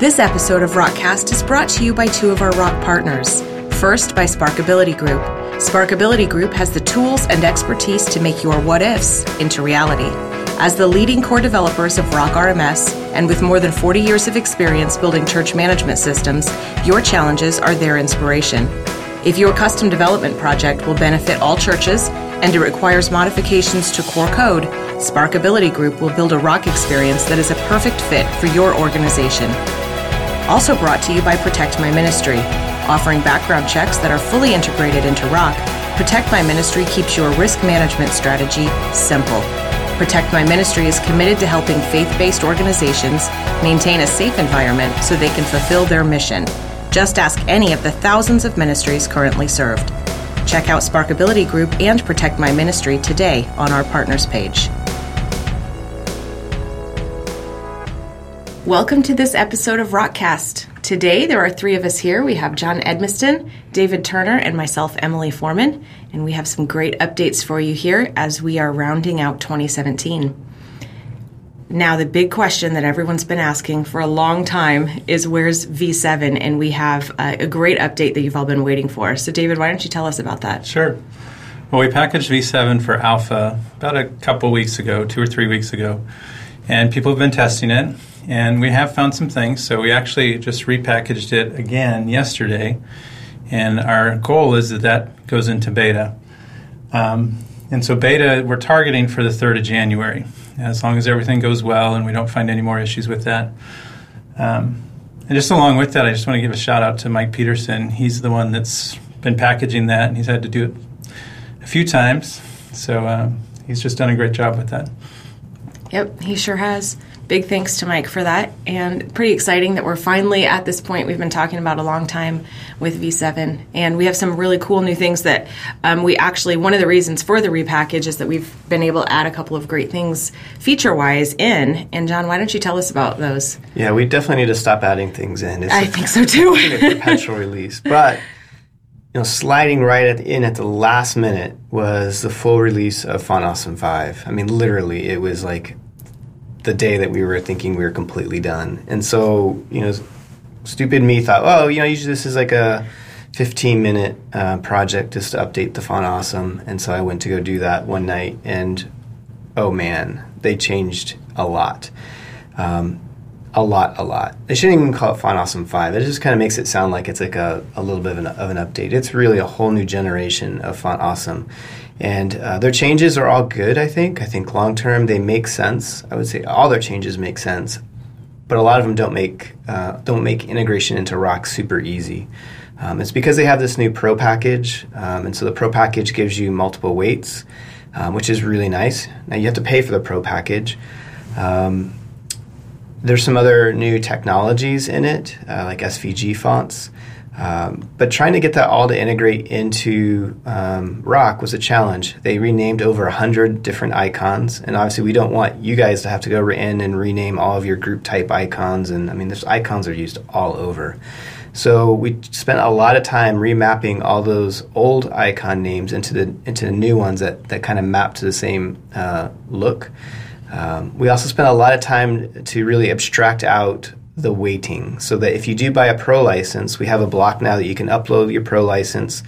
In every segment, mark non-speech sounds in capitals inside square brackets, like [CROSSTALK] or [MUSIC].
This episode of Rockcast is brought to you by two of our rock partners. First, by Sparkability Group. Sparkability Group has the tools and expertise to make your what ifs into reality. As the leading core developers of Rock RMS, and with more than 40 years of experience building church management systems, your challenges are their inspiration. If your custom development project will benefit all churches and it requires modifications to core code, Sparkability Group will build a rock experience that is a perfect fit for your organization. Also brought to you by Protect My Ministry, offering background checks that are fully integrated into Rock. Protect My Ministry keeps your risk management strategy simple. Protect My Ministry is committed to helping faith based organizations maintain a safe environment so they can fulfill their mission. Just ask any of the thousands of ministries currently served. Check out Sparkability Group and Protect My Ministry today on our partners page. Welcome to this episode of Rockcast. Today, there are three of us here. We have Jon Edmiston, David Turner, and myself, Emily Foreman. And we have some great updates for you here as we are rounding out 2017. Now, the big question that everyone's been asking for a long time is where's V7? And we have a, a great update that you've all been waiting for. So, David, why don't you tell us about that? Sure. Well, we packaged V7 for alpha about a couple weeks ago, two or three weeks ago, and people have been testing it and we have found some things. So we actually just repackaged it again yesterday, and our goal is that that goes into beta. Um, and so beta we're targeting for the 3rd of January, as long as everything goes well and we don't find any more issues with that. Um, and just along with that, I just want to give a shout out to Mike Peterson. He's the one that's been packaging that, and he's had to do it a few times. So uh, he's just done a great job with that. Yep, he sure has big thanks to Mike for that. And pretty exciting that we're finally at this point we've been talking about a long time with V7. And we have some really cool new things that um, we actually, one of the reasons for the repackage is that we've been able to add a couple of great things feature wise in. And John, why don't you tell us about those? Yeah, we definitely need to stop adding things in. It's I a, think so too. [LAUGHS] a perpetual release. But you know, sliding right at, in at the last minute was the full release of Font Awesome 5. I mean, literally, it was like the day that we were thinking we were completely done. And so, you know, stupid me thought, oh, you know, usually this is like a 15 minute uh, project just to update the font awesome. And so I went to go do that one night, and oh man, they changed a lot. Um, a lot, a lot. They shouldn't even call it Font Awesome 5. It just kind of makes it sound like it's like a, a little bit of an, of an update. It's really a whole new generation of Font Awesome. And uh, their changes are all good, I think. I think long term they make sense. I would say all their changes make sense, but a lot of them don't make uh, don't make integration into Rock super easy. Um, it's because they have this new Pro package, um, and so the Pro package gives you multiple weights, um, which is really nice. Now you have to pay for the Pro package. Um, there's some other new technologies in it, uh, like SVG fonts. Um, but trying to get that all to integrate into um, Rock was a challenge. They renamed over 100 different icons, and obviously, we don't want you guys to have to go in and rename all of your group type icons. And I mean, those icons are used all over. So we spent a lot of time remapping all those old icon names into the into the new ones that, that kind of map to the same uh, look. Um, we also spent a lot of time to really abstract out the weighting so that if you do buy a pro license, we have a block now that you can upload your pro license.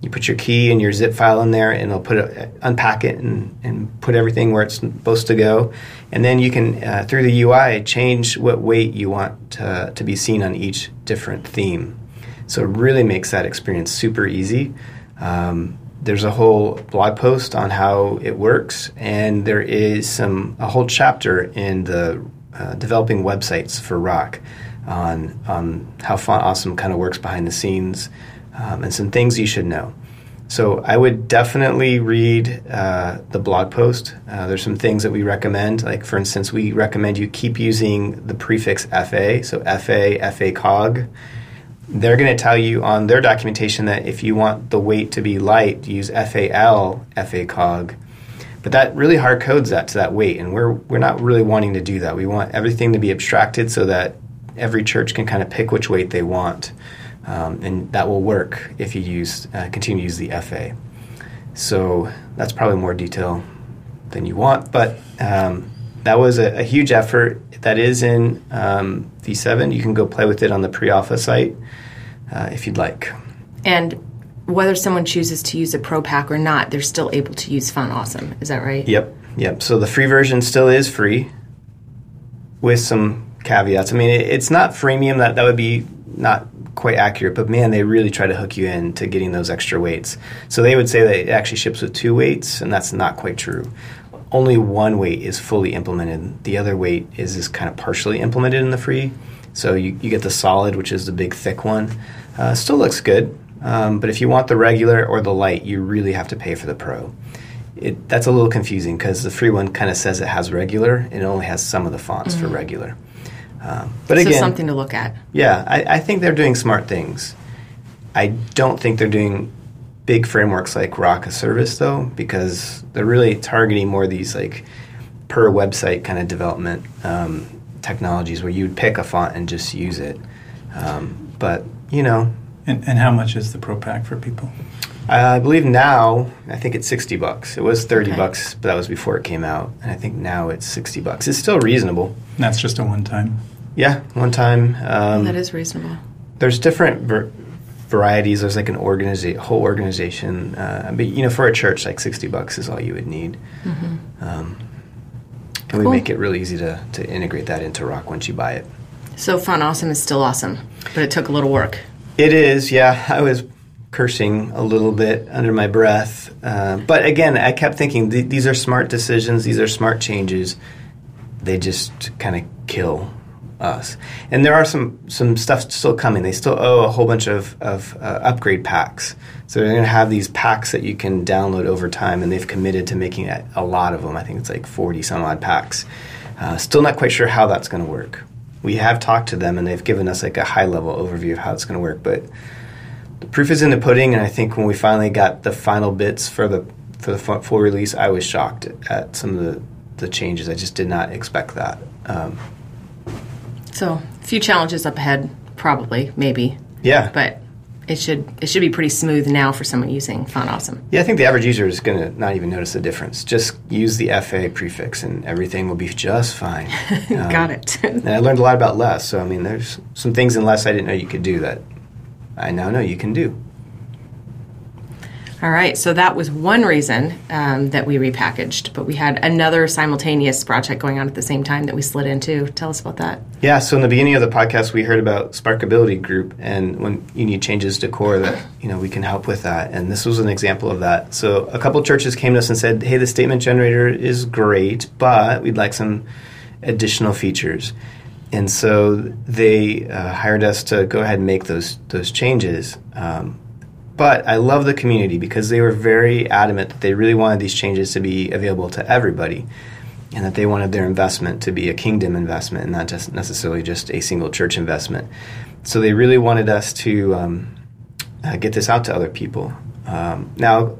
You put your key and your zip file in there, and it'll put it, unpack it and, and put everything where it's supposed to go. And then you can, uh, through the UI, change what weight you want to, to be seen on each different theme. So it really makes that experience super easy. Um, there's a whole blog post on how it works, and there is some a whole chapter in the uh, developing websites for Rock on on how Font Awesome kind of works behind the scenes um, and some things you should know. So I would definitely read uh, the blog post. Uh, there's some things that we recommend. Like for instance, we recommend you keep using the prefix FA. So FA, FA cog. They're going to tell you on their documentation that if you want the weight to be light, use FAL, FA cog but that really hard codes that to that weight, and we're we're not really wanting to do that. We want everything to be abstracted so that every church can kind of pick which weight they want, um, and that will work if you use uh, continue to use the FA. So that's probably more detail than you want, but um, that was a, a huge effort. That is in um, V7. You can go play with it on the pre-alpha site uh, if you'd like. And whether someone chooses to use a Pro Pack or not, they're still able to use Font Awesome. Is that right? Yep, yep. So the free version still is free, with some caveats. I mean, it, it's not freemium. That that would be not quite accurate. But man, they really try to hook you in to getting those extra weights. So they would say that it actually ships with two weights, and that's not quite true. Only one weight is fully implemented. The other weight is is kind of partially implemented in the free. So you, you get the solid, which is the big thick one. Uh, still looks good, um, but if you want the regular or the light, you really have to pay for the pro. It, that's a little confusing because the free one kind of says it has regular and it only has some of the fonts for regular. Um, but so again, something to look at. yeah, I, I think they're doing smart things. I don't think they're doing big frameworks like Rock as Service though, because they're really targeting more of these like per website kind of development um, technologies where you'd pick a font and just use it. Um, but you know, And, and how much is the Pro Pack for people? I believe now I think it's sixty bucks. It was thirty Okay. bucks, but that was before it came out, and I think now it's sixty bucks. It's still reasonable. And that's just a one time. Yeah, one time. Um, that is reasonable. there's different ver- varieties. There's like an organiza- whole organization, uh, but you know, for a church, like sixty bucks is all you would need. Um, and we Cool. make it really easy to, to integrate that into Rock once you buy it. So Font Awesome is still awesome, but it took a little work. It is, yeah. I was cursing a little bit under my breath, uh, but again, I kept thinking th- these are smart decisions. These are smart changes. They just kind of kill us. And there are some some stuff still coming. They still owe a whole bunch of of uh, upgrade packs. So they're going to have these packs that you can download over time, and they've committed to making a, a lot of them. I think it's like forty some odd packs. Uh, still not quite sure how that's going to work. We have talked to them, and they've given us like a high level overview of how it's going to work, but the proof is in the pudding, and I think when we finally got the final bits for the for the full release, I was shocked at some of the, the changes. I just did not expect that. Um, So a few challenges up ahead, probably, maybe, yeah, but it should it should be pretty smooth now for someone using Font Awesome. yeah, I think the average user is going to not even notice the difference. Just use the FA prefix, and everything will be just fine. [LAUGHS] Um, Got it. And I learned a lot about less. So I mean, there's some things in less I didn't know you could do that I now know you can do. All right, so that was one reason um, that we repackaged, but we had another simultaneous project going on at the same time that we slid into. Tell us about that. Yeah, so in the beginning of the podcast, we heard about Sparkability Group, and when you need changes to core, that you know we can help with that. And this was an example of that. So a couple churches came to us and said, "Hey, the statement generator is great, but we'd like some additional features." And so they uh, hired us to go ahead and make those those changes. Um, but I love the community because they were very adamant that they really wanted these changes to be available to everybody and that they wanted their investment to be a kingdom investment and not just necessarily just a single church investment. So they really wanted us to um, uh, get this out to other people. Um, now,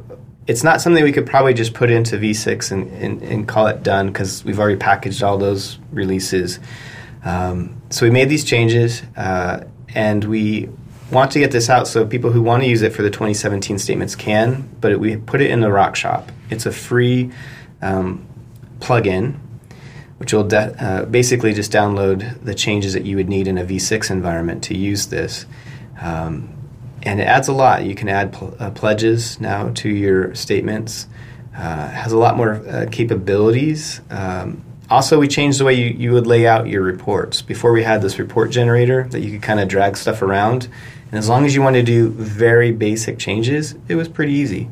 it's not something we could probably just put into V6 and, and, and call it done because we've already packaged all those releases. Um, so we made these changes uh, and we want to get this out so people who want to use it for the 2017 statements can, but we put it in the Rock Shop. It's a free um, plugin, which will de- uh, basically just download the changes that you would need in a V6 environment to use this. Um, and it adds a lot. You can add pl- uh, pledges now to your statements. Uh, has a lot more uh, capabilities. Um, also, we changed the way you, you would lay out your reports. Before we had this report generator that you could kind of drag stuff around. And as long as you want to do very basic changes, it was pretty easy.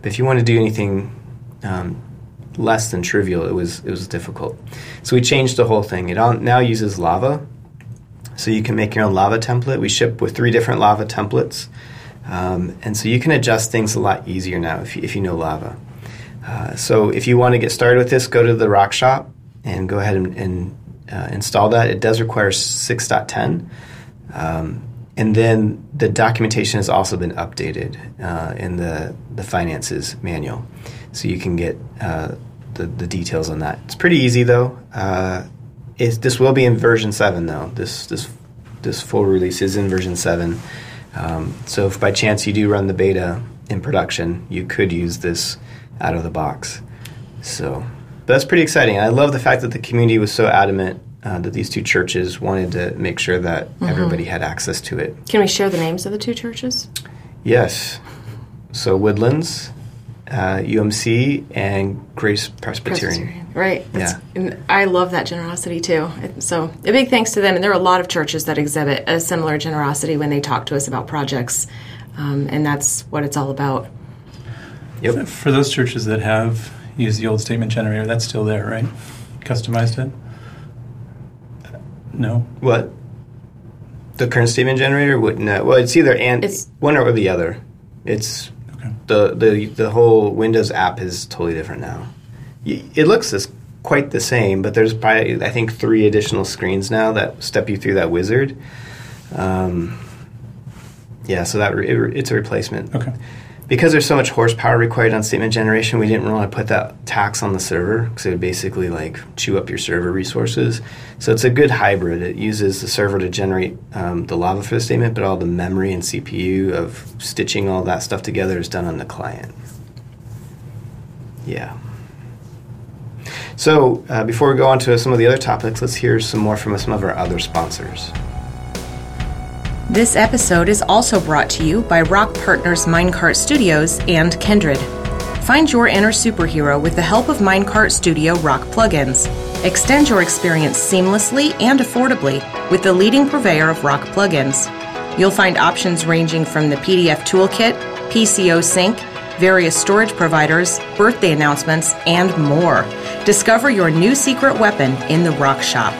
But if you want to do anything um, less than trivial, it was it was difficult. So we changed the whole thing. It all, now uses Lava, so you can make your own Lava template. We ship with three different Lava templates, um, and so you can adjust things a lot easier now if you, if you know Lava. Uh, so if you want to get started with this, go to the Rock Shop and go ahead and, and uh, install that. It does require 6.10. Um, and then the documentation has also been updated uh, in the, the finances manual. So you can get uh, the, the details on that. It's pretty easy though. Uh, this will be in version 7 though. This, this, this full release is in version 7. Um, so if by chance you do run the beta in production, you could use this out of the box. So that's pretty exciting. I love the fact that the community was so adamant uh, that these two churches wanted to make sure that Mm-hmm. everybody had access to it. Can we share the names of the two churches? Yes. So Woodlands, uh, UMC, and Grace Presbyterian. Right. That's- Yeah. And I love that generosity too. So a big thanks to them. And there are a lot of churches that exhibit a similar generosity when they talk to us about projects. Um, and that's what it's all about. Yep. For those churches that have used the old statement generator, that's still there, right? Customized it? No. What? The current statement generator would no. Well, it's either and It's- one or the other. It's Okay. the the the whole Windows app is totally different now. It looks as quite the same, but there's probably I think three additional screens now that step you through that wizard. Um, yeah, so that re- it, it's a replacement. Okay. Because there's so much horsepower required on statement generation, we didn't want to put that tax on the server because it would basically like chew up your server resources. So it's a good hybrid. It uses the server to generate um, the lava for the statement, but all the memory and CPU of stitching all that stuff together is done on the client. Yeah. So uh, before we go on to some of the other topics, let's hear some more from some of our other sponsors. This episode is also brought to you by Rock Partners Minecart Studios and Kindrid. Find your inner superhero with the help of Minecart Studio Rock plugins. Extend your experience seamlessly and affordably with the leading purveyor of rock plugins. You'll find options ranging from the PDF Toolkit, PCO Sync, various storage providers, birthday announcements, and more. Discover your new secret weapon in the Rock Shop.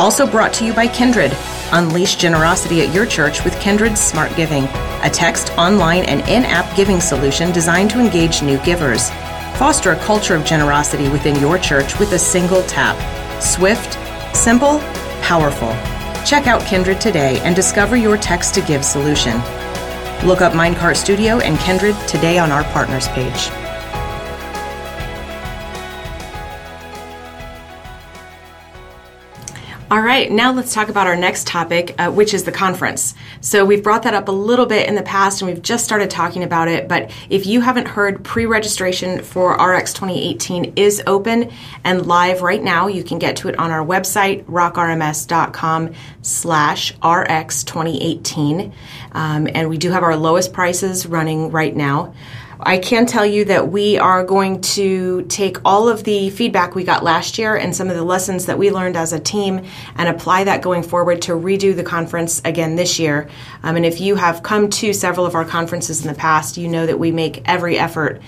Also brought to you by Kindrid. Unleash generosity at your church with Kindrid's Smart Giving, a text, online, and in app giving solution designed to engage new givers. Foster a culture of generosity within your church with a single tap. Swift, simple, powerful. Check out Kindrid today and discover your text to give solution. Look up Minecart Studio and Kindrid today on our partners page. All right, now let's talk about our next topic, uh, which is the conference. So, we've brought that up a little bit in the past and we've just started talking about it. But if you haven't heard, pre registration for RX 2018 is open and live right now. You can get to it on our website, rockrms.com slash RX 2018. Um, and we do have our lowest prices running right now. I can tell you that we are going to take all of the feedback we got last year and some of the lessons that we learned as a team and apply that going forward to redo the conference again this year. Um, and if you have come to several of our conferences in the past, you know that we make every effort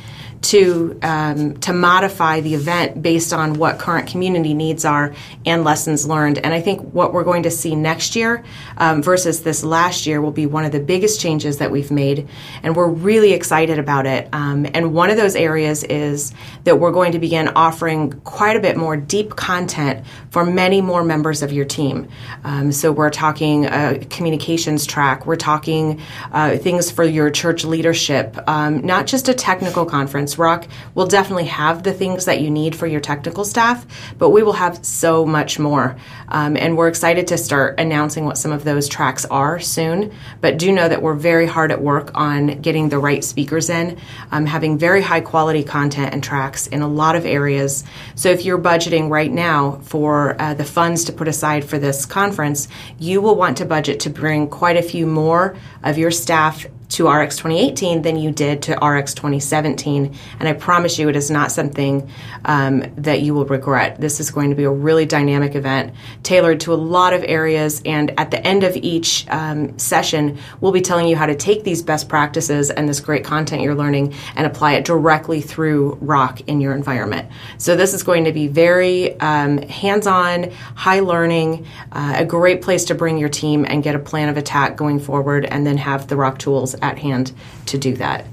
to um, to modify the event based on what current community needs are and lessons learned. And I think what we're going to see next year um, versus this last year will be one of the biggest changes that we've made, and we're really excited about it. Um, and one of those areas is that we're going to begin offering quite a bit more deep content for many more members of your team. Um, so we're talking a communications track, we're talking uh, things for your church leadership, um, not just a technical conference. Rock will definitely have the things that you need for your technical staff, but we will have so much more. Um, and we're excited to start announcing what some of those tracks are soon. But do know that we're very hard at work on getting the right speakers in, um, having very high quality content and tracks in a lot of areas. So if you're budgeting right now for uh, the funds to put aside for this conference, you will want to budget to bring quite a few more of your staff to RX 2018 than you did to RX 2017. And I promise you, it is not something um, that you will regret. This is going to be a really dynamic event tailored to a lot of areas. And at the end of each um, session, we'll be telling you how to take these best practices and this great content you're learning and apply it directly through Rock in your environment. So this is going to be very um, hands on, high learning, uh, a great place to bring your team and get a plan of attack going forward and then have the Rock tools at hand to do that.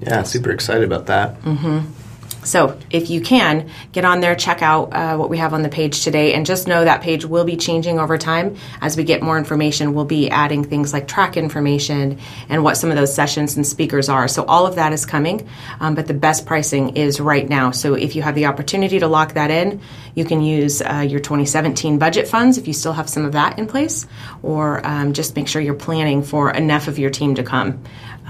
Yeah, super excited about that. Mm-hmm. So, if you can, get on there, check out uh, what we have on the page today, and just know that page will be changing over time. As we get more information, we'll be adding things like track information and what some of those sessions and speakers are. So, all of that is coming, um, but the best pricing is right now. So, if you have the opportunity to lock that in, you can use uh, your 2017 budget funds if you still have some of that in place, or um, just make sure you're planning for enough of your team to come.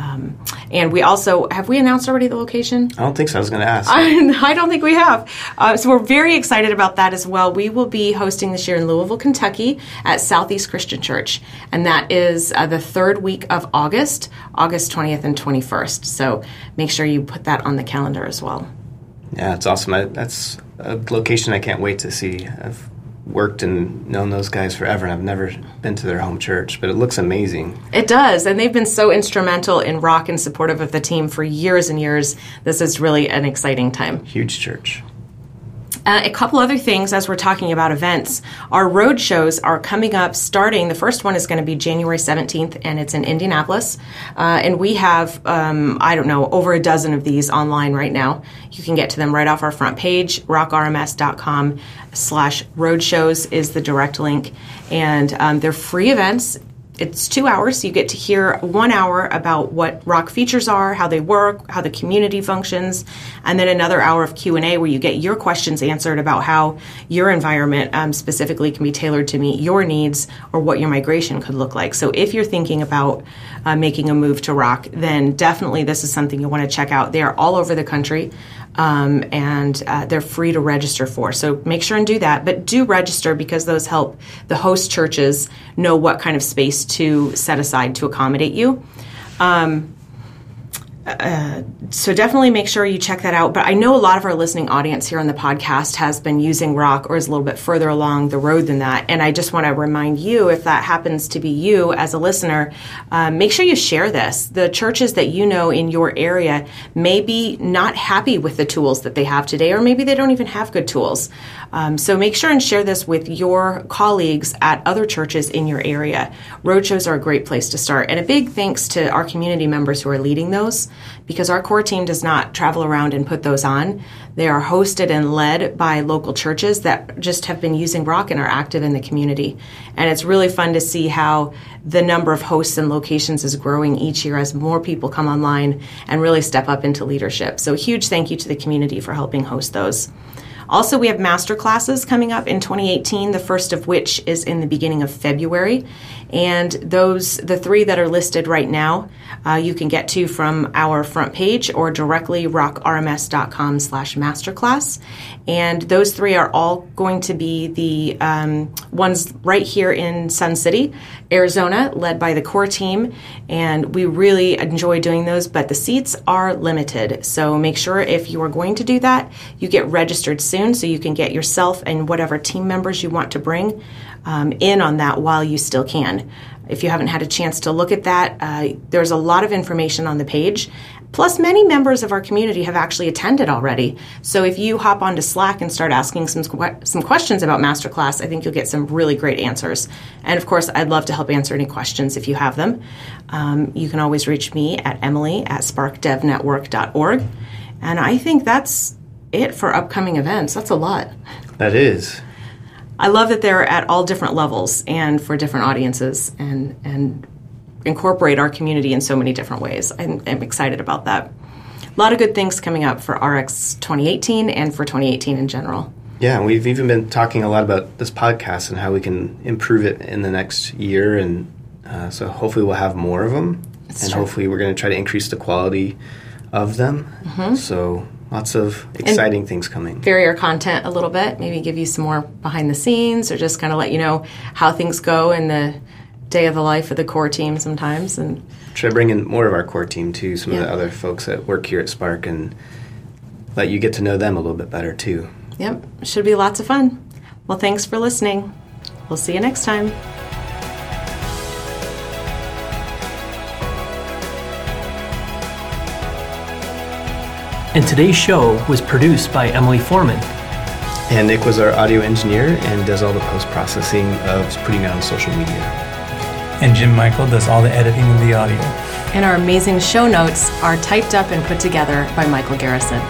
Um, and we also have we announced already the location? I don't think so. I was going to ask. I, [LAUGHS] I don't think we have. Uh, so we're very excited about that as well. We will be hosting this year in Louisville, Kentucky at Southeast Christian Church. And that is uh, the third week of August, August 20th and 21st. So make sure you put that on the calendar as well. Yeah, it's awesome. I, that's a location I can't wait to see. I've worked and known those guys forever, and I've never been to their home church, but it looks amazing. It does, and they've been so instrumental in rock and supportive of the team for years and years. This is really an exciting time. Huge church. Uh, a couple other things as we're talking about events. Our road shows are coming up starting. The first one is going to be January 17th, and it's in Indianapolis. Uh, and we have, um, I don't know, over a dozen of these online right now. You can get to them right off our front page. rockrms.com slash roadshows is the direct link. And um, they're free events it's two hours so you get to hear one hour about what rock features are how they work how the community functions and then another hour of q&a where you get your questions answered about how your environment um, specifically can be tailored to meet your needs or what your migration could look like so if you're thinking about uh, making a move to rock then definitely this is something you want to check out they are all over the country um, and uh, they're free to register for. So make sure and do that. But do register because those help the host churches know what kind of space to set aside to accommodate you. Um, so definitely make sure you check that out. But I know a lot of our listening audience here on the podcast has been using rock or is a little bit further along the road than that. And I just want to remind you, if that happens to be you as a listener, uh, make sure you share this. The churches that you know in your area may be not happy with the tools that they have today, or maybe they don't even have good tools. Um, so make sure and share this with your colleagues at other churches in your area. Roadshows are a great place to start. And a big thanks to our community members who are leading those because our core team does not travel around and put those on. They are hosted and led by local churches that just have been using rock and are active in the community. And it's really fun to see how the number of hosts and locations is growing each year as more people come online and really step up into leadership. So, huge thank you to the community for helping host those. Also, we have master classes coming up in 2018, the first of which is in the beginning of February. And those, the three that are listed right now, uh, you can get to from our front page or directly rockrms.com slash masterclass. And those three are all going to be the um, ones right here in Sun City, Arizona, led by the core team. And we really enjoy doing those, but the seats are limited. So make sure if you are going to do that, you get registered soon so you can get yourself and whatever team members you want to bring um, in on that while you still can. If you haven't had a chance to look at that, uh, there's a lot of information on the page. Plus, many members of our community have actually attended already. So if you hop onto Slack and start asking some some questions about Masterclass, I think you'll get some really great answers. And of course, I'd love to help answer any questions if you have them. Um, you can always reach me at emily at sparkdevnetwork.org. And I think that's it for upcoming events. That's a lot. That is. I love that they're at all different levels and for different audiences and and incorporate our community in so many different ways. I'm, I'm excited about that. A lot of good things coming up for RX 2018 and for 2018 in general. Yeah, we've even been talking a lot about this podcast and how we can improve it in the next year, and uh, so hopefully we'll have more of them, That's and true. hopefully we're going to try to increase the quality of them. Mm-hmm. So lots of exciting and things coming. Vary our content a little bit, maybe give you some more behind the scenes or just kind of let you know how things go in the day of the life of the core team sometimes and try to bring in more of our core team too, some yeah. of the other folks that work here at Spark and let you get to know them a little bit better too. Yep, should be lots of fun. Well, thanks for listening. We'll see you next time. And today's show was produced by Emily Foreman. And Nick was our audio engineer and does all the post processing of putting it on social media. And Jim Michael does all the editing of the audio. And our amazing show notes are typed up and put together by Michael Garrison.